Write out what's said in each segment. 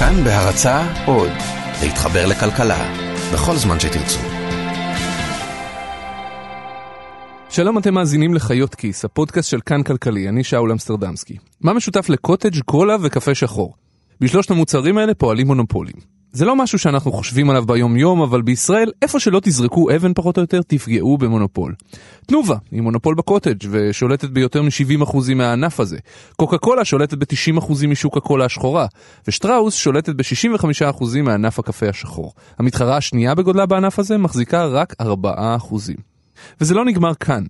כאן בהרצה עוד, להתחבר לכלכלה, בכל זמן שתרצו. שלום, אתם מאזינים לחיות כיס, הפודקאסט של כאן כלכלי, אני שאול אמסטרדמסקי. מה משותף לקוטג', קולה וקפה שחור? בשלושת המוצרים האלה פועלים מונופולים. זה לא משהו שאנחנו חושבים עליו ביום יום, אבל בישראל, איפה שלא תזרקו אבן פחות או יותר, תפגעו במונופול. תנובה היא מונופול בקוטג' ושולטת ביותר מ-70% מהענף הזה. קוקה קולה שולטת ב-90% משוק הקולה השחורה, ושטראוס שולטת ב-65% מענף הקפה השחור. המתחרה השנייה בגודלה בענף הזה מחזיקה רק 4%. וזה לא נגמר כאן.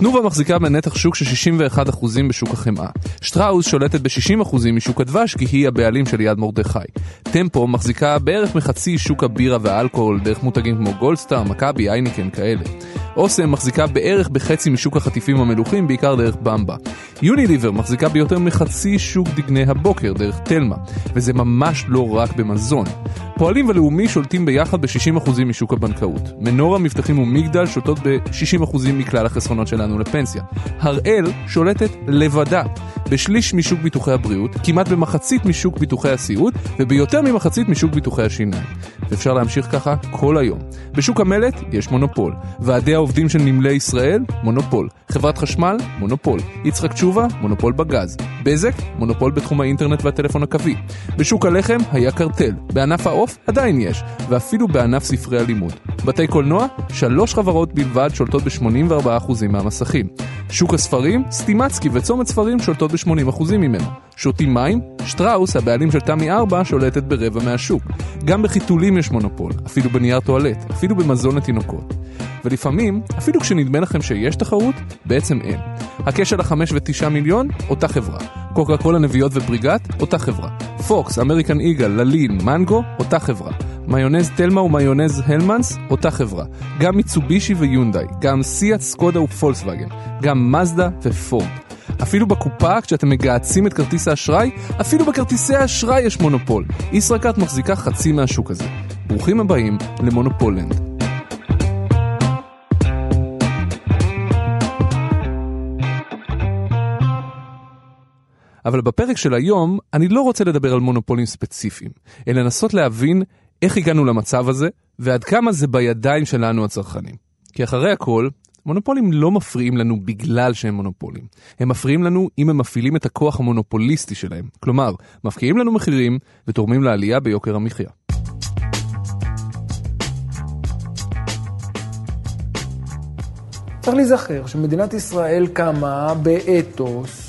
תנובה מחזיקה בנתח שוק של 61% בשוק החמאה. שטראוס שולטת ב-60% משוק הדבש כי היא הבעלים של יד מרדכי. טמפו מחזיקה בערך מחצי שוק הבירה והאלכוהול דרך מותגים כמו גולדסטאר, מכבי, אייניקן כאלה. אוסם מחזיקה בערך בחצי משוק החטיפים המלוכים, בעיקר דרך במבה. יוניליבר מחזיקה ביותר מחצי שוק דגני הבוקר, דרך תלמה. וזה ממש לא רק במזון. פועלים ולאומי שולטים ביחד ב-60% משוק הבנקאות. מנורה, מבטחים ומגדל שולטות ב-60% מכלל החסכונות שלנו לפנסיה. הראל שולטת לבדה בשליש משוק ביטוחי הבריאות, כמעט במחצית משוק ביטוחי הסיעוד, וביותר ממחצית משוק ביטוחי השיניים. ואפשר להמשיך ככה כל היום. בשוק המלט יש מונופול. ועדי העובדים של נמלי ישראל, מונופול. חברת חשמל, מונופול. יצחק תשובה, מונופול בגז. בזק, מונופול בתחום האינטרנט והטלפון הקווי. בשוק הלחם היה קרטל. בענף העוף עדיין יש, ואפילו בענף ספרי הלימוד. בתי קולנוע, שלוש חברות בלבד שולטות ב-84% מהמסכים. שוק הספרים, סטימצקי וצומת ספרים שולטות ב-80% ממנו. שותים מים, שטראוס, הבעלים של תמי 4, שולטת ברבע מהשוק. גם בחיתולים יש מונופול, אפילו בנייר טואלט, אפילו במזון לתינוקות. ולפעמים, אפילו כשנדמה לכם שיש תחרות, בעצם אין. הקשר לחמש ותשעה מיליון, אותה חברה. קוקה קולה נביאות ופריגת, אותה חברה. פוקס, אמריקן איגל, ללין, מנגו, אותה חברה. מיונז תלמה ומיונז הלמנס, אותה חברה. גם מיצובישי ויונדאי, גם סיאט, סקודה ופולקסווגן, גם מזדה ופורד. אפילו בקופה, כשאתם מגהצים את כרטיס האשראי, אפילו בכרטיסי האשראי יש מונופול. ישראכרט מחזיקה חצי מהשוק הזה. ברוכים הבאים למונופולנד. אבל בפרק של היום, אני לא רוצה לדבר על מונופולים ספציפיים, אלא לנסות להבין איך הגענו למצב הזה, ועד כמה זה בידיים שלנו הצרכנים. כי אחרי הכל, מונופולים לא מפריעים לנו בגלל שהם מונופולים. הם מפריעים לנו אם הם מפעילים את הכוח המונופוליסטי שלהם. כלומר, מפקיעים לנו מחירים ותורמים לעלייה ביוקר המחיה. צריך להיזכר שמדינת ישראל קמה באתוס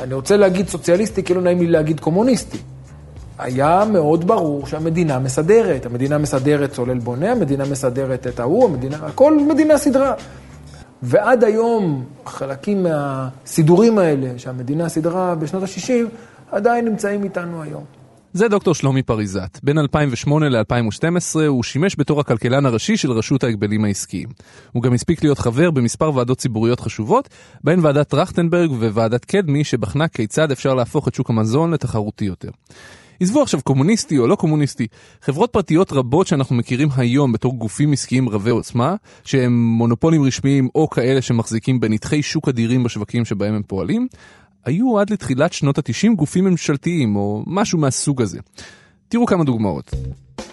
אני רוצה להגיד סוציאליסטי, כאילו נעים לי להגיד קומוניסטי. היה מאוד ברור שהמדינה מסדרת. המדינה מסדרת צולל בונה, המדינה מסדרת את ההוא, המדינה, הכל מדינה סדרה. ועד היום, חלקים מהסידורים האלה שהמדינה סידרה בשנות ה-60, עדיין נמצאים איתנו היום. זה דוקטור שלומי פריזת. בין 2008 ל-2012 הוא שימש בתור הכלכלן הראשי של רשות ההגבלים העסקיים. הוא גם הספיק להיות חבר במספר ועדות ציבוריות חשובות, בהן ועדת טרכטנברג וועדת קדמי שבחנה כיצד אפשר להפוך את שוק המזון לתחרותי יותר. עזבו עכשיו קומוניסטי או לא קומוניסטי, חברות פרטיות רבות שאנחנו מכירים היום בתור גופים עסקיים רבי עוצמה, שהם מונופולים רשמיים או כאלה שמחזיקים בנתחי שוק אדירים בשווקים שבהם הם פועלים, היו עד לתחילת שנות ה-90 גופים ממשלתיים או משהו מהסוג הזה. תראו כמה דוגמאות.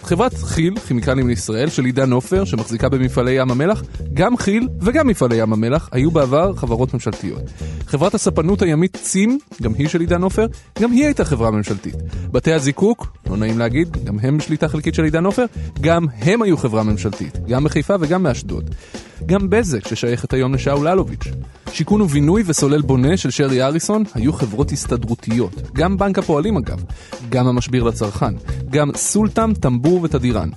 חברת כי"ל, כימיקלים לישראל, של עידן עופר, שמחזיקה במפעלי ים המלח, גם כי"ל וגם מפעלי ים המלח היו בעבר חברות ממשלתיות. חברת הספנות הימית צים, גם היא של עידן עופר, גם היא הייתה חברה ממשלתית. בתי הזיקוק, לא נעים להגיד, גם הם בשליטה חלקית של עידן עופר, גם הם היו חברה ממשלתית, גם בחיפה וגם באשדוד. גם בזק, ששייכת היום לשאול אלוביץ'. שיכון ובינוי וסולל בונה של שרי אריסון היו חברות הסתדרותיות. גם בנק הפועלים אגב. גם המשביר לצרכן. גם סולטם, טמבור ותדירן.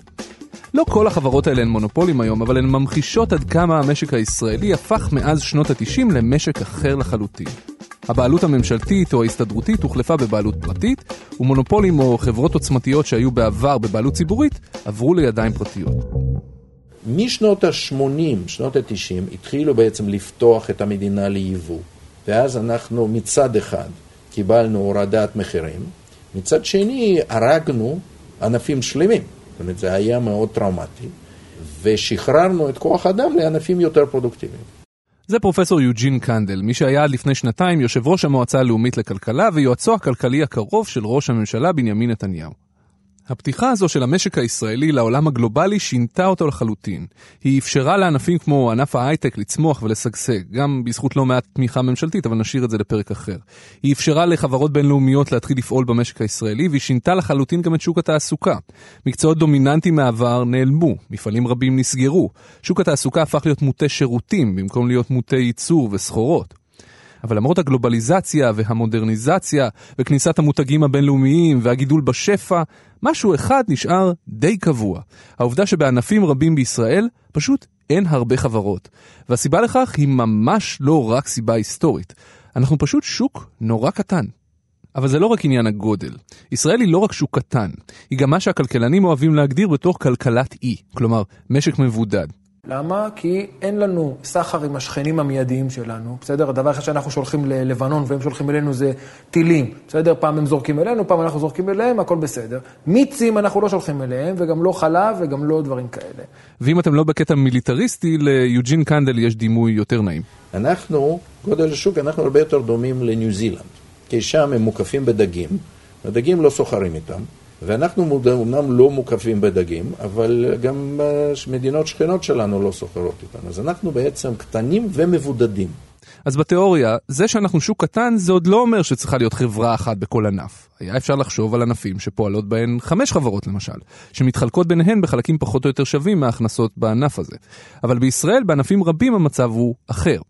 לא כל החברות האלה הן מונופולים היום, אבל הן ממחישות עד כמה המשק הישראלי הפך מאז שנות ה-90 למשק אחר לחלוטין. הבעלות הממשלתית או ההסתדרותית הוחלפה בבעלות פרטית, ומונופולים או חברות עוצמתיות שהיו בעבר בבעלות ציבורית עברו לידיים פרטיות. משנות ה-80, שנות ה-90, התחילו בעצם לפתוח את המדינה ליבוא. ואז אנחנו מצד אחד קיבלנו הורדת מחירים, מצד שני הרגנו ענפים שלמים. זאת אומרת, זה היה מאוד טראומטי, ושחררנו את כוח האדם לענפים יותר פרודוקטיביים. זה פרופסור יוג'ין קנדל, מי שהיה עד לפני שנתיים יושב ראש המועצה הלאומית לכלכלה ויועצו הכלכלי הקרוב של ראש הממשלה בנימין נתניהו. הפתיחה הזו של המשק הישראלי לעולם הגלובלי שינתה אותו לחלוטין. היא אפשרה לענפים כמו ענף ההייטק לצמוח ולשגשג, גם בזכות לא מעט תמיכה ממשלתית, אבל נשאיר את זה לפרק אחר. היא אפשרה לחברות בינלאומיות להתחיל לפעול במשק הישראלי, והיא שינתה לחלוטין גם את שוק התעסוקה. מקצועות דומיננטיים מהעבר נעלמו, מפעלים רבים נסגרו. שוק התעסוקה הפך להיות מוטה שירותים, במקום להיות מוטה ייצור וסחורות. אבל למרות הגלובליזציה והמודרניזציה וכניסת המותגים הבינלאומיים והגידול בשפע, משהו אחד נשאר די קבוע. העובדה שבענפים רבים בישראל פשוט אין הרבה חברות. והסיבה לכך היא ממש לא רק סיבה היסטורית. אנחנו פשוט שוק נורא קטן. אבל זה לא רק עניין הגודל. ישראל היא לא רק שוק קטן, היא גם מה שהכלכלנים אוהבים להגדיר בתוך כלכלת אי, כלומר משק מבודד. למה? כי אין לנו סחר עם השכנים המיידיים שלנו, בסדר? הדבר אחד שאנחנו שולחים ללבנון והם שולחים אלינו זה טילים, בסדר? פעם הם זורקים אלינו, פעם אנחנו זורקים אליהם, הכל בסדר. מיצים אנחנו לא שולחים אליהם, וגם לא חלב וגם לא דברים כאלה. ואם אתם לא בקטע מיליטריסטי, ליוג'ין קנדל יש דימוי יותר נעים. אנחנו, גודל השוק, אנחנו הרבה יותר דומים לניו זילנד, כי שם הם מוקפים בדגים, הדגים לא סוחרים איתם. ואנחנו אומנם לא מוקפים בדגים, אבל גם מדינות שכנות שלנו לא סוחרות איתנו. אז אנחנו בעצם קטנים ומבודדים. אז בתיאוריה, זה שאנחנו שוק קטן זה עוד לא אומר שצריכה להיות חברה אחת בכל ענף. היה אפשר לחשוב על ענפים שפועלות בהן חמש חברות למשל, שמתחלקות ביניהן בחלקים פחות או יותר שווים מההכנסות בענף הזה. אבל בישראל בענפים רבים המצב הוא אחר.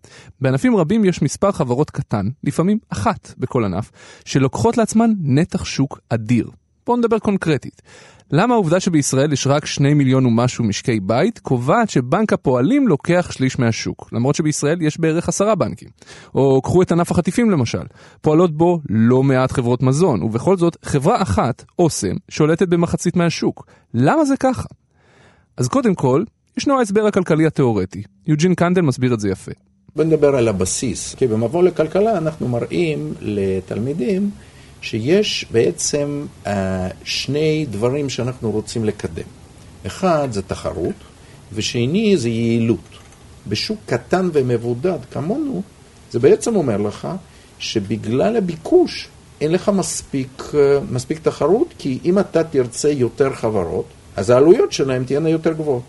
בענפים רבים יש מספר חברות קטן, לפעמים אחת בכל ענף, שלוקחות לעצמן נתח שוק אדיר. בואו נדבר קונקרטית. למה העובדה שבישראל יש רק 2 מיליון ומשהו משקי בית קובעת שבנק הפועלים לוקח שליש מהשוק, למרות שבישראל יש בערך עשרה בנקים. או קחו את ענף החטיפים למשל, פועלות בו לא מעט חברות מזון, ובכל זאת חברה אחת, אוסם, שולטת במחצית מהשוק. למה זה ככה? אז קודם כל, ישנו ההסבר הכלכלי התיאורטי. יוג'ין קנדל מסביר את זה יפה. בוא נדבר על הבסיס, כי במבוא לכלכלה אנחנו מראים לתלמידים שיש בעצם uh, שני דברים שאנחנו רוצים לקדם. אחד זה תחרות, ושני זה יעילות. בשוק קטן ומבודד כמונו, זה בעצם אומר לך שבגלל הביקוש אין לך מספיק, uh, מספיק תחרות, כי אם אתה תרצה יותר חברות, אז העלויות שלהם תהיינה יותר גבוהות.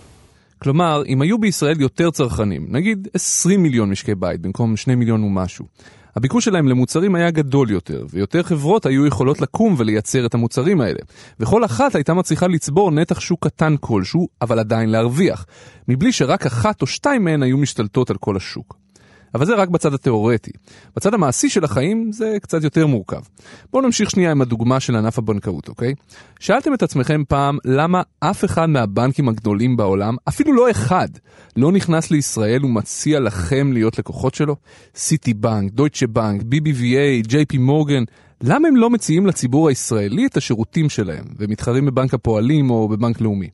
כלומר, אם היו בישראל יותר צרכנים, נגיד 20 מיליון משקי בית במקום 2 מיליון ומשהו, הביקוש שלהם למוצרים היה גדול יותר, ויותר חברות היו יכולות לקום ולייצר את המוצרים האלה. וכל אחת הייתה מצליחה לצבור נתח שוק קטן כלשהו, אבל עדיין להרוויח, מבלי שרק אחת או שתיים מהן היו משתלטות על כל השוק. אבל זה רק בצד התיאורטי. בצד המעשי של החיים זה קצת יותר מורכב. בואו נמשיך שנייה עם הדוגמה של ענף הבנקאות, אוקיי? שאלתם את עצמכם פעם למה אף אחד מהבנקים הגדולים בעולם, אפילו לא אחד, לא נכנס לישראל ומציע לכם להיות לקוחות שלו? סיטי בנק, דויטשה בנק, BBVA, JP מורגן, למה הם לא מציעים לציבור הישראלי את השירותים שלהם ומתחרים בבנק הפועלים או בבנק לאומי?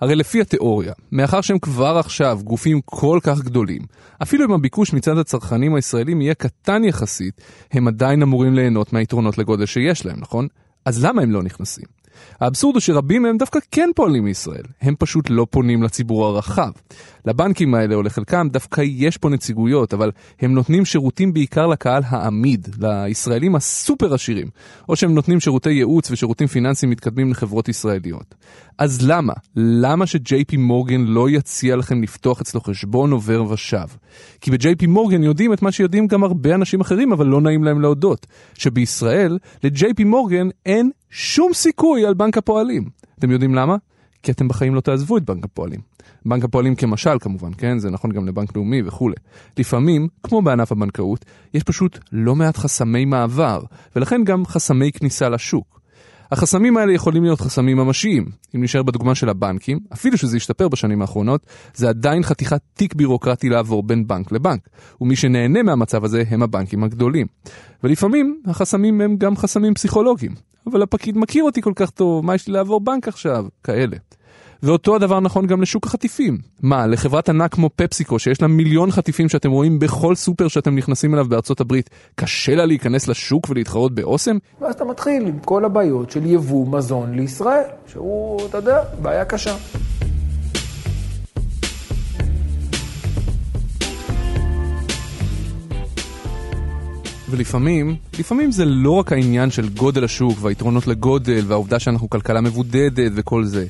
הרי לפי התיאוריה, מאחר שהם כבר עכשיו גופים כל כך גדולים, אפילו אם הביקוש מצד הצרכנים הישראלים יהיה קטן יחסית, הם עדיין אמורים ליהנות מהיתרונות לגודל שיש להם, נכון? אז למה הם לא נכנסים? האבסורד הוא שרבים מהם דווקא כן פועלים מישראל, הם פשוט לא פונים לציבור הרחב. לבנקים האלה או לחלקם דווקא יש פה נציגויות, אבל הם נותנים שירותים בעיקר לקהל העמיד, לישראלים הסופר עשירים, או שהם נותנים שירותי ייעוץ ושירותים פיננסיים מתקדמים לחברות ישראליות. אז למה? למה ש-JP מורגן לא יציע לכם לפתוח אצלו חשבון עובר ושב? כי ב-JP מורגן יודעים את מה שיודעים גם הרבה אנשים אחרים, אבל לא נעים להם להודות, שבישראל ל-JP מורגן אין שום סיכוי על בנק הפועלים. אתם יודעים למה? כי אתם בחיים לא תעזבו את בנק הפועלים. בנק הפועלים כמשל כמובן, כן? זה נכון גם לבנק לאומי וכולי. לפעמים, כמו בענף הבנקאות, יש פשוט לא מעט חסמי מעבר, ולכן גם חסמי כניסה לשוק. החסמים האלה יכולים להיות חסמים ממשיים. אם נשאר בדוגמה של הבנקים, אפילו שזה השתפר בשנים האחרונות, זה עדיין חתיכת תיק בירוקרטי לעבור בין בנק לבנק, ומי שנהנה מהמצב הזה הם הבנקים הגדולים. ולפעמים החסמים הם גם חסמים פסיכולוגיים. אבל הפקיד מכיר אותי כל כך טוב, מה יש לי לעבור בנק עכשיו? כאלה. ואותו הדבר נכון גם לשוק החטיפים. מה, לחברת ענק כמו פפסיקו, שיש לה מיליון חטיפים שאתם רואים בכל סופר שאתם נכנסים אליו בארצות הברית, קשה לה להיכנס לשוק ולהתחרות באוסם? ואז אתה מתחיל עם כל הבעיות של יבוא מזון לישראל, שהוא, אתה יודע, בעיה קשה. ולפעמים, לפעמים זה לא רק העניין של גודל השוק והיתרונות לגודל והעובדה שאנחנו כלכלה מבודדת וכל זה.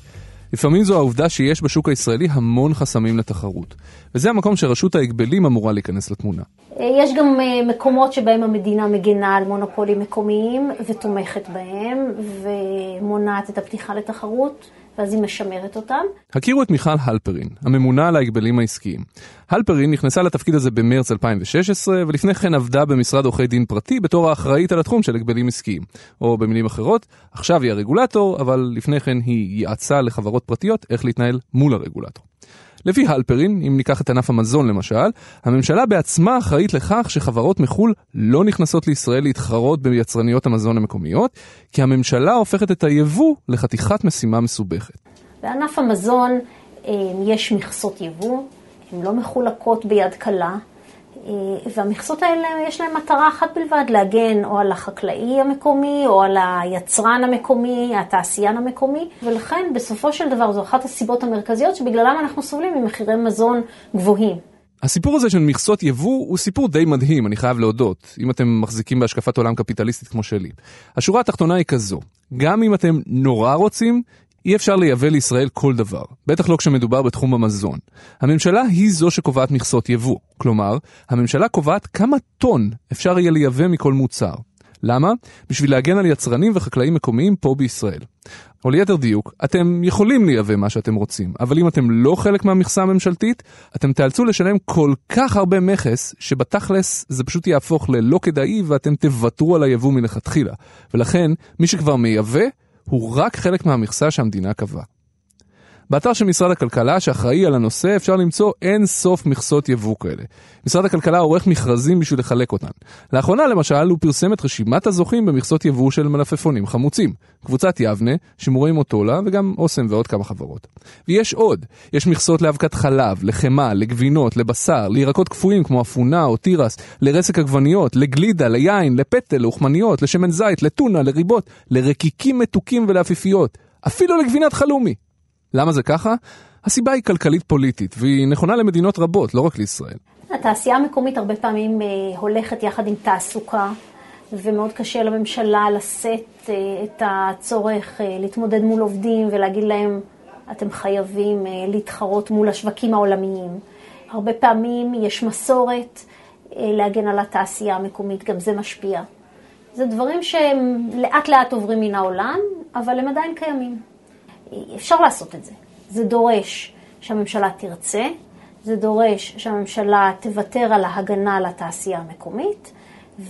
לפעמים זו העובדה שיש בשוק הישראלי המון חסמים לתחרות. וזה המקום שרשות ההגבלים אמורה להיכנס לתמונה. יש גם אה, מקומות שבהם המדינה מגנה על מונופולים מקומיים ותומכת בהם ומונעת את הפתיחה לתחרות. ואז היא משמרת אותם. הכירו את מיכל הלפרין, הממונה על ההגבלים העסקיים. הלפרין נכנסה לתפקיד הזה במרץ 2016, ולפני כן עבדה במשרד עורכי דין פרטי בתור האחראית על התחום של הגבלים עסקיים. או במילים אחרות, עכשיו היא הרגולטור, אבל לפני כן היא יעצה לחברות פרטיות איך להתנהל מול הרגולטור. לפי הלפרין, אם ניקח את ענף המזון למשל, הממשלה בעצמה אחראית לכך שחברות מחו"ל לא נכנסות לישראל להתחרות ביצרניות המזון המקומיות, כי הממשלה הופכת את היבוא לחתיכת משימה מסובכת. בענף המזון אה, יש מכסות יבוא, הן לא מחולקות ביד קלה. אה, והמכסות האלה יש להן מטרה אחת בלבד, להגן או על החקלאי המקומי, או על היצרן המקומי, התעשיין המקומי, ולכן בסופו של דבר זו אחת הסיבות המרכזיות שבגללם אנחנו סובלים ממחירי מזון גבוהים. הסיפור הזה של מכסות יבוא הוא סיפור די מדהים, אני חייב להודות, אם אתם מחזיקים בהשקפת עולם קפיטליסטית כמו שלי. השורה התחתונה היא כזו, גם אם אתם נורא רוצים, אי אפשר לייבא לישראל כל דבר, בטח לא כשמדובר בתחום המזון. הממשלה היא זו שקובעת מכסות יבוא, כלומר, הממשלה קובעת כמה טון אפשר יהיה לייבא מכל מוצר. למה? בשביל להגן על יצרנים וחקלאים מקומיים פה בישראל. או ליתר דיוק, אתם יכולים לייבא מה שאתם רוצים, אבל אם אתם לא חלק מהמכסה הממשלתית, אתם תיאלצו לשלם כל כך הרבה מכס, שבתכלס זה פשוט יהפוך ללא כדאי ואתם תוותרו על היבוא מלכתחילה. ולכן, מי שכבר מייבא, הוא רק חלק מהמכסה שהמדינה קבעה. באתר של משרד הכלכלה שאחראי על הנושא אפשר למצוא אין סוף מכסות יבוא כאלה. משרד הכלכלה עורך מכרזים בשביל לחלק אותן. לאחרונה למשל הוא פרסם את רשימת הזוכים במכסות יבוא של מלפפונים חמוצים. קבוצת יבנה, שימורי מוטולה וגם אוסם ועוד כמה חברות. ויש עוד, יש מכסות לאבקת חלב, לחמאה, לגבינות, לבשר, לירקות קפואים כמו אפונה או תירס, לרסק עגבניות, לגלידה, ליין, לפטל, לאוכמניות, לשמן זית, לטונה, לריבות, לרקיקים מתוקים ולאפיפיות. אפילו לגבינת חלומי. למה זה ככה? הסיבה היא כלכלית פוליטית, והיא נכונה למדינות רבות, לא רק לישראל. התעשייה המקומית הרבה פעמים אה, הולכת יחד עם תעסוקה, ומאוד קשה לממשלה לשאת אה, את הצורך אה, להתמודד מול עובדים ולהגיד להם, אתם חייבים להתחרות מול השווקים העולמיים. הרבה פעמים יש מסורת להגן על התעשייה המקומית, גם זה משפיע. זה דברים שהם לאט לאט עוברים מן העולם, אבל הם עדיין קיימים. אפשר לעשות את זה. זה דורש שהממשלה תרצה, זה דורש שהממשלה תוותר על ההגנה על התעשייה המקומית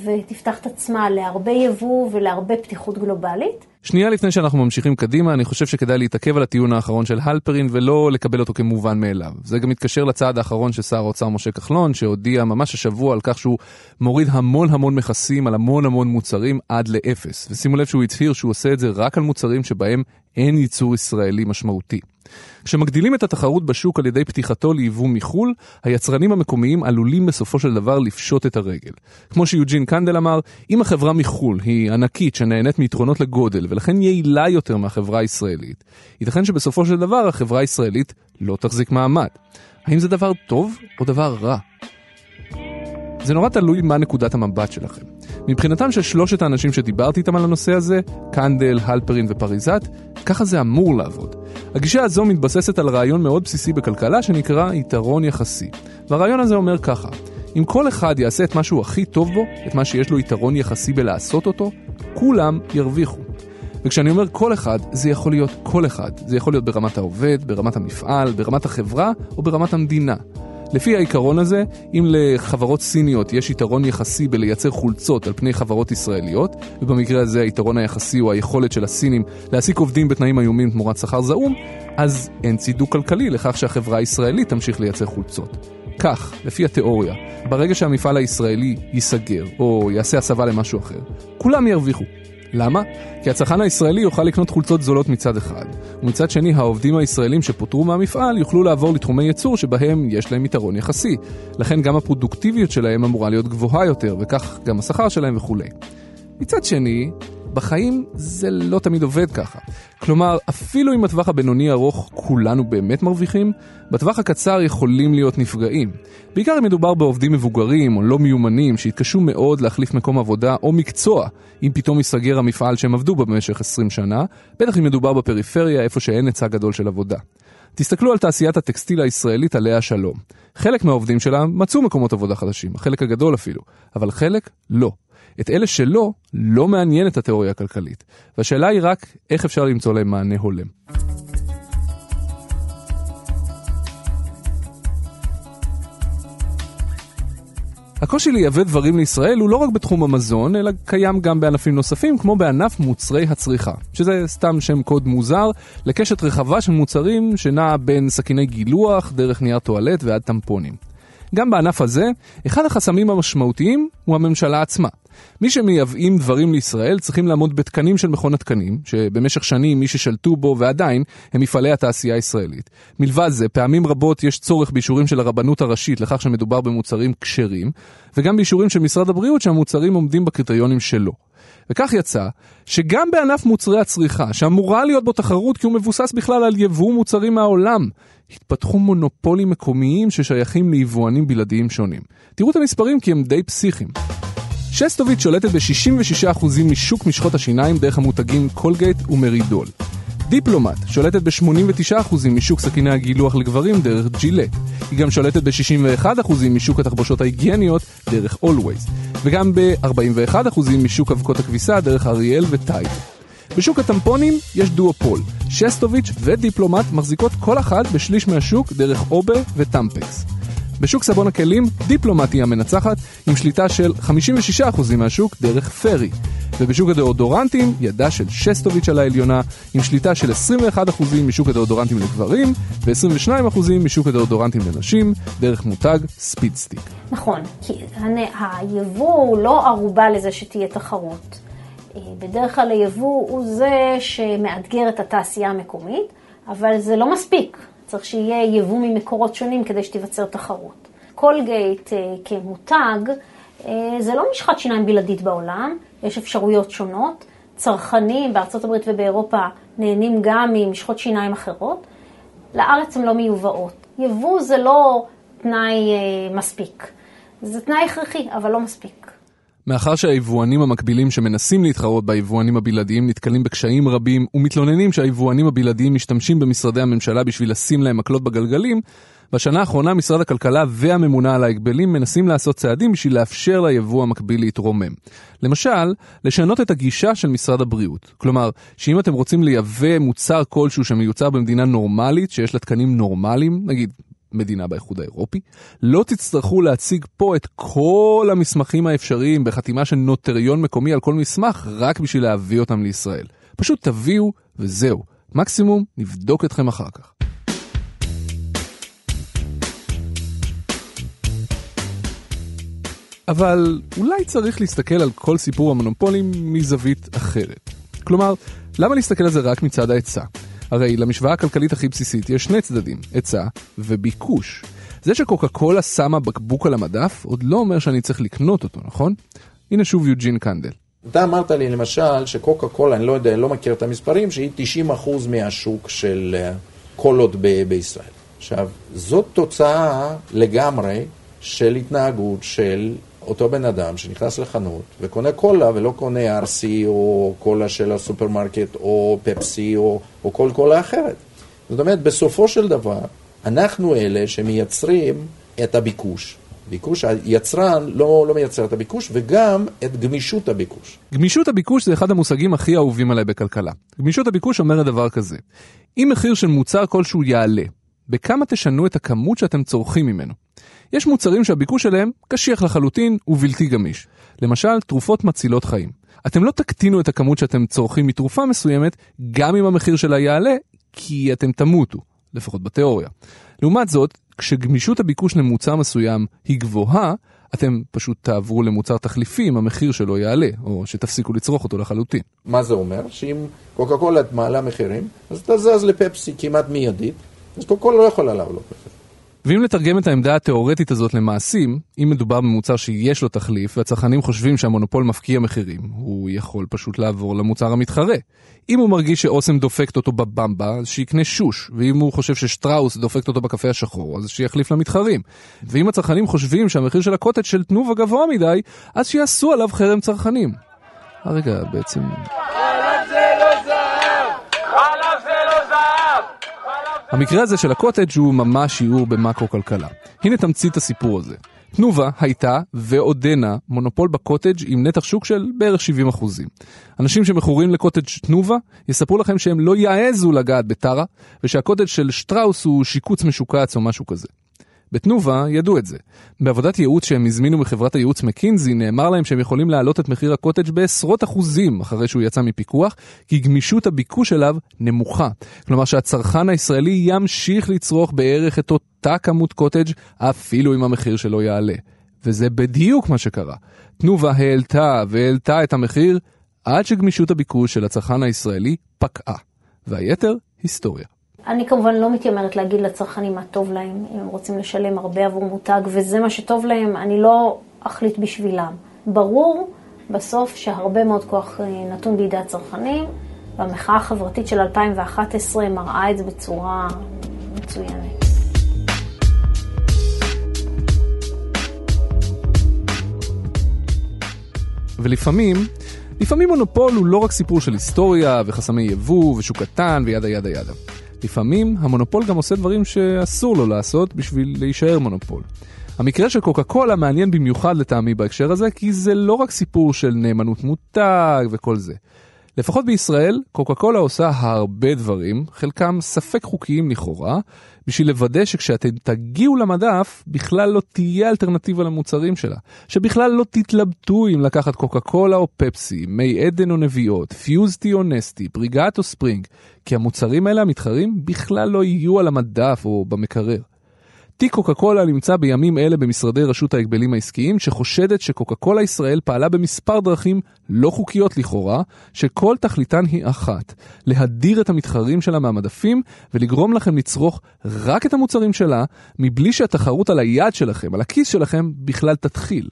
ותפתח את עצמה להרבה יבוא ולהרבה פתיחות גלובלית. שנייה לפני שאנחנו ממשיכים קדימה, אני חושב שכדאי להתעכב על הטיעון האחרון של הלפרין ולא לקבל אותו כמובן מאליו. זה גם מתקשר לצעד האחרון של שר האוצר משה כחלון, שהודיע ממש השבוע על כך שהוא מוריד המון המון מכסים על המון המון מוצרים עד לאפס. ושימו לב שהוא הצהיר שהוא עושה את זה רק על מוצרים שבהם אין ייצור ישראלי משמעותי. כשמגדילים את התחרות בשוק על ידי פתיחתו ליבוא מחו"ל, היצרנים המקומיים עלולים בסופו של דבר לפשוט את הרגל. כמו שיוג'ין קנדל אמר, אם החברה מחו"ל היא ענקית שנהנית מיתרונות לגודל ולכן יעילה יותר מהחברה הישראלית, ייתכן שבסופו של דבר החברה הישראלית לא תחזיק מעמד. האם זה דבר טוב או דבר רע? זה נורא תלוי מה נקודת המבט שלכם. מבחינתם של שלושת האנשים שדיברתי איתם על הנושא הזה, קנדל, הלפרין ופריזת, ככה זה אמור לעבוד. הגישה הזו מתבססת על רעיון מאוד בסיסי בכלכלה שנקרא יתרון יחסי. והרעיון הזה אומר ככה, אם כל אחד יעשה את מה שהוא הכי טוב בו, את מה שיש לו יתרון יחסי בלעשות אותו, כולם ירוויחו. וכשאני אומר כל אחד, זה יכול להיות כל אחד. זה יכול להיות ברמת העובד, ברמת המפעל, ברמת החברה או ברמת המדינה. לפי העיקרון הזה, אם לחברות סיניות יש יתרון יחסי בלייצר חולצות על פני חברות ישראליות, ובמקרה הזה היתרון היחסי הוא היכולת של הסינים להעסיק עובדים בתנאים איומים תמורת שכר זעום, אז אין צידוק כלכלי לכך שהחברה הישראלית תמשיך לייצר חולצות. כך, לפי התיאוריה, ברגע שהמפעל הישראלי ייסגר, או יעשה הסבה למשהו אחר, כולם ירוויחו. למה? כי הצרכן הישראלי יוכל לקנות חולצות זולות מצד אחד, ומצד שני העובדים הישראלים שפוטרו מהמפעל יוכלו לעבור לתחומי ייצור שבהם יש להם יתרון יחסי. לכן גם הפרודוקטיביות שלהם אמורה להיות גבוהה יותר, וכך גם השכר שלהם וכולי. מצד שני, בחיים זה לא תמיד עובד ככה. כלומר, אפילו אם בטווח הבינוני ארוך כולנו באמת מרוויחים, בטווח הקצר יכולים להיות נפגעים. בעיקר אם מדובר בעובדים מבוגרים או לא מיומנים שהתקשו מאוד להחליף מקום עבודה או מקצוע אם פתאום ייסגר המפעל שהם עבדו בו במשך 20 שנה, בטח אם מדובר בפריפריה איפה שאין היצע גדול של עבודה. תסתכלו על תעשיית הטקסטיל הישראלית עליה שלום. חלק מהעובדים שלה מצאו מקומות עבודה חדשים, החלק הגדול אפילו, אבל חלק לא. את אלה שלא, לא מעניין את התיאוריה הכלכלית. והשאלה היא רק איך אפשר למצוא להם מענה הולם. הקושי לייבא דברים לישראל הוא לא רק בתחום המזון, אלא קיים גם בענפים נוספים, כמו בענף מוצרי הצריכה, שזה סתם שם קוד מוזר לקשת רחבה של מוצרים שנעה בין סכיני גילוח, דרך נייר טואלט ועד טמפונים. גם בענף הזה, אחד החסמים המשמעותיים הוא הממשלה עצמה. מי שמייבאים דברים לישראל צריכים לעמוד בתקנים של מכון התקנים, שבמשך שנים מי ששלטו בו ועדיין הם מפעלי התעשייה הישראלית. מלבד זה, פעמים רבות יש צורך באישורים של הרבנות הראשית לכך שמדובר במוצרים כשרים, וגם באישורים של משרד הבריאות שהמוצרים עומדים בקריטריונים שלו. וכך יצא שגם בענף מוצרי הצריכה, שאמורה להיות בו תחרות כי הוא מבוסס בכלל על יבוא מוצרים מהעולם, התפתחו מונופולים מקומיים ששייכים ליבואנים בלעדיים שונים. תראו את המספרים כי הם די פסיכיים. שסטוביץ' שולטת ב-66% משוק משחות השיניים דרך המותגים קולגייט ומרידול. דיפלומט שולטת ב-89% משוק סכיני הגילוח לגברים דרך ג'ילט. היא גם שולטת ב-61% משוק התחבושות ההיגייניות דרך Always, וגם ב-41% משוק אבקות הכביסה דרך אריאל וטייד. בשוק הטמפונים יש דואופול, שסטוביץ' ודיפלומט מחזיקות כל אחת בשליש מהשוק דרך או.בי וטמפקס. בשוק סבון הכלים, דיפלומט היא המנצחת, עם שליטה של 56% מהשוק דרך פיירי. ובשוק הדאודורנטים, ידה של שסטוביץ' על העליונה, עם שליטה של 21% משוק הדאודורנטים לגברים, ו-22% משוק הדאודורנטים לנשים, דרך מותג ספידסטיק. נכון, כי היבוא הוא לא ערובה לזה שתהיה תחרות. בדרך כלל היבוא הוא זה שמאתגר את התעשייה המקומית, אבל זה לא מספיק. צריך שיהיה יבוא ממקורות שונים כדי שתיווצר תחרות. קולגייט אה, כמותג אה, זה לא משחת שיניים בלעדית בעולם, יש אפשרויות שונות. צרכנים בארצות הברית ובאירופה נהנים גם ממשחות שיניים אחרות. לארץ הן לא מיובאות. יבוא זה לא תנאי אה, מספיק. זה תנאי הכרחי, אבל לא מספיק. מאחר שהיבואנים המקבילים שמנסים להתחרות ביבואנים הבלעדיים נתקלים בקשיים רבים ומתלוננים שהיבואנים הבלעדיים משתמשים במשרדי הממשלה בשביל לשים להם מקלות בגלגלים, בשנה האחרונה משרד הכלכלה והממונה על ההגבלים מנסים לעשות צעדים בשביל לאפשר ליבוא המקביל להתרומם. למשל, לשנות את הגישה של משרד הבריאות. כלומר, שאם אתם רוצים לייבא מוצר כלשהו שמיוצר במדינה נורמלית, שיש לה תקנים נורמליים, נגיד מדינה באיחוד האירופי, לא תצטרכו להציג פה את כל המסמכים האפשריים בחתימה של נוטריון מקומי על כל מסמך רק בשביל להביא אותם לישראל. פשוט תביאו וזהו. מקסימום נבדוק אתכם אחר כך. אבל אולי צריך להסתכל על כל סיפור המונופולים מזווית אחרת. כלומר, למה להסתכל על זה רק מצד ההיצע? הרי למשוואה הכלכלית הכי בסיסית יש שני צדדים, היצע וביקוש. זה שקוקה קולה שמה בקבוק על המדף עוד לא אומר שאני צריך לקנות אותו, נכון? הנה שוב יוג'ין קנדל. אתה אמרת לי למשל שקוקה קולה, אני לא יודע, אני לא מכיר את המספרים, שהיא 90% מהשוק של אה, קולות ב- בישראל. עכשיו, זאת תוצאה לגמרי של התנהגות של אותו בן אדם שנכנס לחנות וקונה קולה ולא קונה RC או קולה של הסופרמרקט או פפסי או, או כל קולה אחרת. זאת אומרת, בסופו של דבר, אנחנו אלה שמייצרים את הביקוש. ביקוש, היצרן לא, לא מייצר את הביקוש וגם את גמישות הביקוש. גמישות הביקוש זה אחד המושגים הכי אהובים עליי בכלכלה. גמישות הביקוש אומרת דבר כזה, אם מחיר של מוצר כלשהו יעלה, בכמה תשנו את הכמות שאתם צורכים ממנו? יש מוצרים שהביקוש שלהם קשיח לחלוטין ובלתי גמיש. למשל, תרופות מצילות חיים. אתם לא תקטינו את הכמות שאתם צורכים מתרופה מסוימת, גם אם המחיר שלה יעלה, כי אתם תמותו, לפחות בתיאוריה. לעומת זאת, כשגמישות הביקוש למוצר מסוים היא גבוהה, אתם פשוט תעברו למוצר תחליפי אם המחיר שלו יעלה, או שתפסיקו לצרוך אותו לחלוטין. מה זה אומר? שאם קוקה קולה מעלה מחירים, אז אתה זז לפפסי כמעט מיידית, אז קוקה קולה לא יכולה לעלות מחירים. ואם לתרגם את העמדה התאורטית הזאת למעשים, אם מדובר במוצר שיש לו תחליף והצרכנים חושבים שהמונופול מפקיע מחירים, הוא יכול פשוט לעבור למוצר המתחרה. אם הוא מרגיש שאוסם דופקת אותו בבמבה, אז שיקנה שוש, ואם הוא חושב ששטראוס דופקת אותו בקפה השחור, אז שיחליף למתחרים. ואם הצרכנים חושבים שהמחיר של הקוטג' של תנובה גבוה מדי, אז שיעשו עליו חרם צרכנים. הרגע, בעצם... המקרה הזה של הקוטג' הוא ממש שיעור במקרו-כלכלה. הנה תמצית הסיפור הזה. תנובה הייתה ועודנה מונופול בקוטג' עם נתח שוק של בערך 70%. אנשים שמכורים לקוטג' תנובה יספרו לכם שהם לא יעזו לגעת בטרה, ושהקוטג' של שטראוס הוא שיקוץ משוקץ או משהו כזה. בתנובה ידעו את זה. בעבודת ייעוץ שהם הזמינו מחברת הייעוץ מקינזי נאמר להם שהם יכולים להעלות את מחיר הקוטג' בעשרות אחוזים אחרי שהוא יצא מפיקוח, כי גמישות הביקוש אליו נמוכה. כלומר שהצרכן הישראלי ימשיך לצרוך בערך את אותה כמות קוטג' אפילו אם המחיר שלו יעלה. וזה בדיוק מה שקרה. תנובה העלתה והעלתה את המחיר עד שגמישות הביקוש של הצרכן הישראלי פקעה. והיתר, היסטוריה. אני כמובן לא מתיימרת להגיד לצרכנים מה טוב להם, אם הם רוצים לשלם הרבה עבור מותג וזה מה שטוב להם, אני לא אחליט בשבילם. ברור בסוף שהרבה מאוד כוח אה, נתון בידי הצרכנים, והמחאה החברתית של 2011 מראה את זה בצורה מצוינת. ולפעמים, לפעמים מונופול הוא לא רק סיפור של היסטוריה וחסמי יבוא ושוק קטן וידה ידה ידה. לפעמים המונופול גם עושה דברים שאסור לו לעשות בשביל להישאר מונופול. המקרה של קוקה קולה מעניין במיוחד לטעמי בהקשר הזה, כי זה לא רק סיפור של נאמנות מותג וכל זה. לפחות בישראל, קוקה קולה עושה הרבה דברים, חלקם ספק חוקיים לכאורה, בשביל לוודא שכשאתם תגיעו למדף, בכלל לא תהיה אלטרנטיבה למוצרים שלה. שבכלל לא תתלבטו אם לקחת קוקה קולה או פפסי, מי עדן או נביאות, פיוזטי או נסטי, בריגט או ספרינג, כי המוצרים האלה המתחרים בכלל לא יהיו על המדף או במקרר. תיק קוקה קולה נמצא בימים אלה במשרדי רשות ההגבלים העסקיים, שחושדת שקוקה קולה ישראל פעלה במספר דרכים לא חוקיות לכאורה, שכל תכליתן היא אחת, להדיר את המתחרים שלה מהמדפים ולגרום לכם לצרוך רק את המוצרים שלה, מבלי שהתחרות על היד שלכם, על הכיס שלכם, בכלל תתחיל.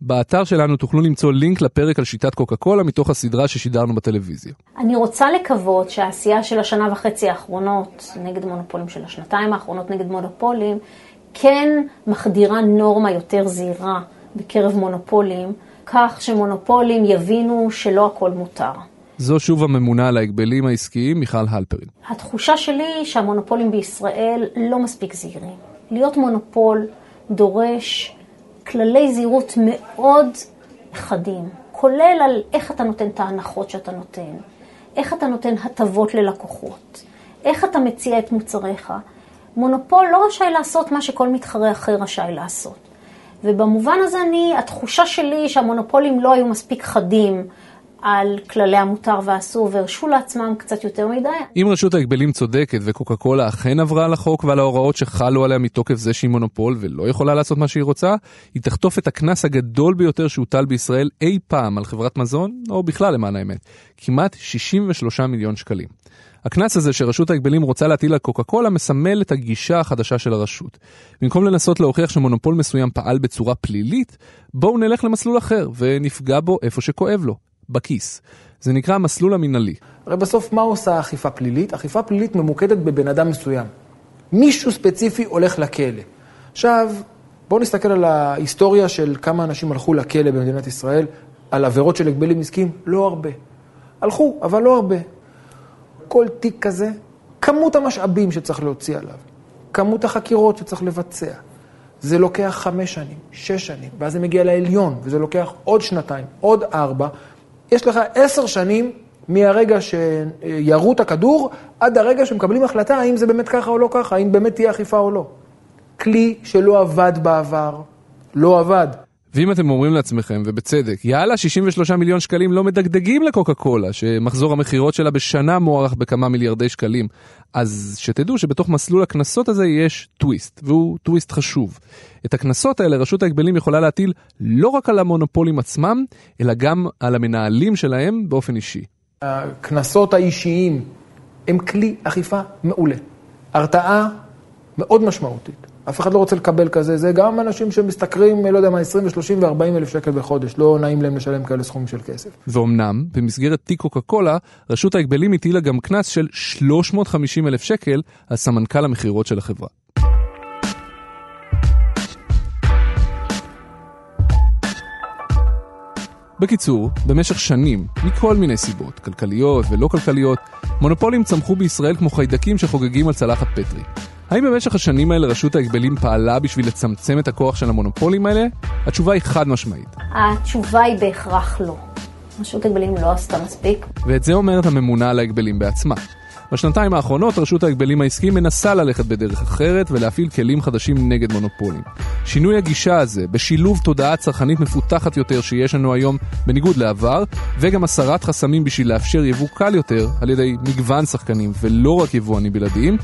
באתר שלנו תוכלו למצוא לינק לפרק על שיטת קוקה קולה מתוך הסדרה ששידרנו בטלוויזיה. אני רוצה לקוות שהעשייה של השנה וחצי האחרונות נגד מונופולים, של השנתיים האחרונות נגד מונופולים, כן מחדירה נורמה יותר זהירה בקרב מונופולים, כך שמונופולים יבינו שלא הכל מותר. זו שוב הממונה על ההגבלים העסקיים, מיכל הלפרין. התחושה שלי שהמונופולים בישראל לא מספיק זהירים. להיות מונופול דורש כללי זהירות מאוד חדים, כולל על איך אתה נותן את ההנחות שאתה נותן, איך אתה נותן הטבות ללקוחות, איך אתה מציע את מוצריך. מונופול לא רשאי לעשות מה שכל מתחרה אחר רשאי לעשות. ובמובן הזה אני, התחושה שלי שהמונופולים לא היו מספיק חדים על כללי המותר והאסור והרשו לעצמם קצת יותר מדי. אם רשות ההגבלים צודקת וקוקה קולה אכן עברה על החוק ועל ההוראות שחלו עליה מתוקף זה שהיא מונופול ולא יכולה לעשות מה שהיא רוצה, היא תחטוף את הקנס הגדול ביותר שהוטל בישראל אי פעם על חברת מזון, או בכלל למען האמת, כמעט 63 מיליון שקלים. הקנס הזה שרשות ההגבלים רוצה להטיל על קוקה קולה מסמל את הגישה החדשה של הרשות. במקום לנסות להוכיח שמונופול מסוים פעל בצורה פלילית, בואו נלך למסלול אחר ונפגע בו איפה שכואב לו, בכיס. זה נקרא המסלול המינהלי. הרי בסוף מה עושה אכיפה פלילית? אכיפה פלילית ממוקדת בבן אדם מסוים. מישהו ספציפי הולך לכלא. עכשיו, בואו נסתכל על ההיסטוריה של כמה אנשים הלכו לכלא במדינת ישראל, על עבירות של הגבלים עסקיים, לא הרבה. הלכו, אבל לא הרבה. כל תיק כזה, כמות המשאבים שצריך להוציא עליו, כמות החקירות שצריך לבצע. זה לוקח חמש שנים, שש שנים, ואז זה מגיע לעליון, וזה לוקח עוד שנתיים, עוד ארבע. יש לך עשר שנים מהרגע שירו את הכדור, עד הרגע שמקבלים החלטה האם זה באמת ככה או לא ככה, האם באמת תהיה אכיפה או לא. כלי שלא עבד בעבר, לא עבד. ואם אתם אומרים לעצמכם, ובצדק, יאללה, 63 מיליון שקלים לא מדגדגים לקוקה קולה, שמחזור המכירות שלה בשנה מוערך בכמה מיליארדי שקלים, אז שתדעו שבתוך מסלול הקנסות הזה יש טוויסט, והוא טוויסט חשוב. את הקנסות האלה רשות ההגבלים יכולה להטיל לא רק על המונופולים עצמם, אלא גם על המנהלים שלהם באופן אישי. הקנסות האישיים הם כלי אכיפה מעולה. הרתעה מאוד משמעותית. אף אחד לא רוצה לקבל כזה, זה גם אנשים שמשתכרים, לא יודע מה, 20 ו-30 ו-40 אלף שקל בחודש, לא נעים להם לשלם כאלה סכומים של כסף. ואומנם, במסגרת תיק קוקה קולה, רשות ההגבלים הטילה גם קנס של 350 אלף שקל על סמנכ"ל המכירות של החברה. בקיצור, במשך שנים, מכל מיני סיבות, כלכליות ולא כלכליות, מונופולים צמחו בישראל כמו חיידקים שחוגגים על צלחת פטרי. האם במשך השנים האלה רשות ההגבלים פעלה בשביל לצמצם את הכוח של המונופולים האלה? התשובה היא חד משמעית. התשובה היא בהכרח לא. רשות ההגבלים לא עשתה מספיק. ואת זה אומרת הממונה על ההגבלים בעצמה. בשנתיים האחרונות רשות ההגבלים העסקיים מנסה ללכת בדרך אחרת ולהפעיל כלים חדשים נגד מונופולים. שינוי הגישה הזה, בשילוב תודעה צרכנית מפותחת יותר שיש לנו היום בניגוד לעבר, וגם הסרת חסמים בשביל לאפשר יבוא קל יותר על ידי מגוון שחקנים ולא רק יבואנים בלעדיים,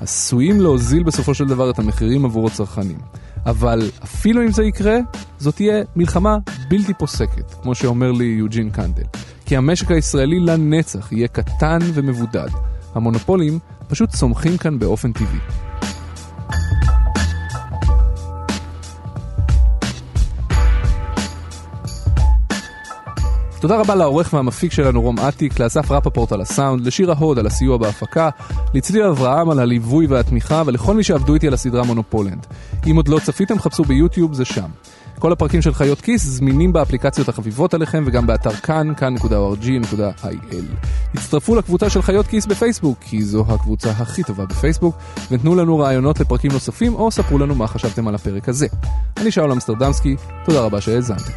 עשויים להוזיל בסופו של דבר את המחירים עבור הצרכנים. אבל אפילו אם זה יקרה, זאת תהיה מלחמה בלתי פוסקת, כמו שאומר לי יוג'ין קנדל. כי המשק הישראלי לנצח יהיה קטן ומבודד. המונופולים פשוט צומחים כאן באופן טבעי. תודה רבה לעורך והמפיק שלנו רום אטיק, לאסף רפפורט על הסאונד, לשירה הוד על הסיוע בהפקה, לצליל אברהם על הליווי והתמיכה ולכל מי שעבדו איתי על הסדרה מונופולנד. אם עוד לא צפיתם, חפשו ביוטיוב, זה שם. כל הפרקים של חיות כיס זמינים באפליקציות החביבות עליכם וגם באתר כאן, כאן.org.il. הצטרפו לקבוצה של חיות כיס בפייסבוק, כי זו הקבוצה הכי טובה בפייסבוק, ותנו לנו רעיונות לפרקים נוספים או ספרו לנו מה חשבתם על הפרק הזה. אני שאול אמסטרדמסקי, תודה רבה שהאזנתם.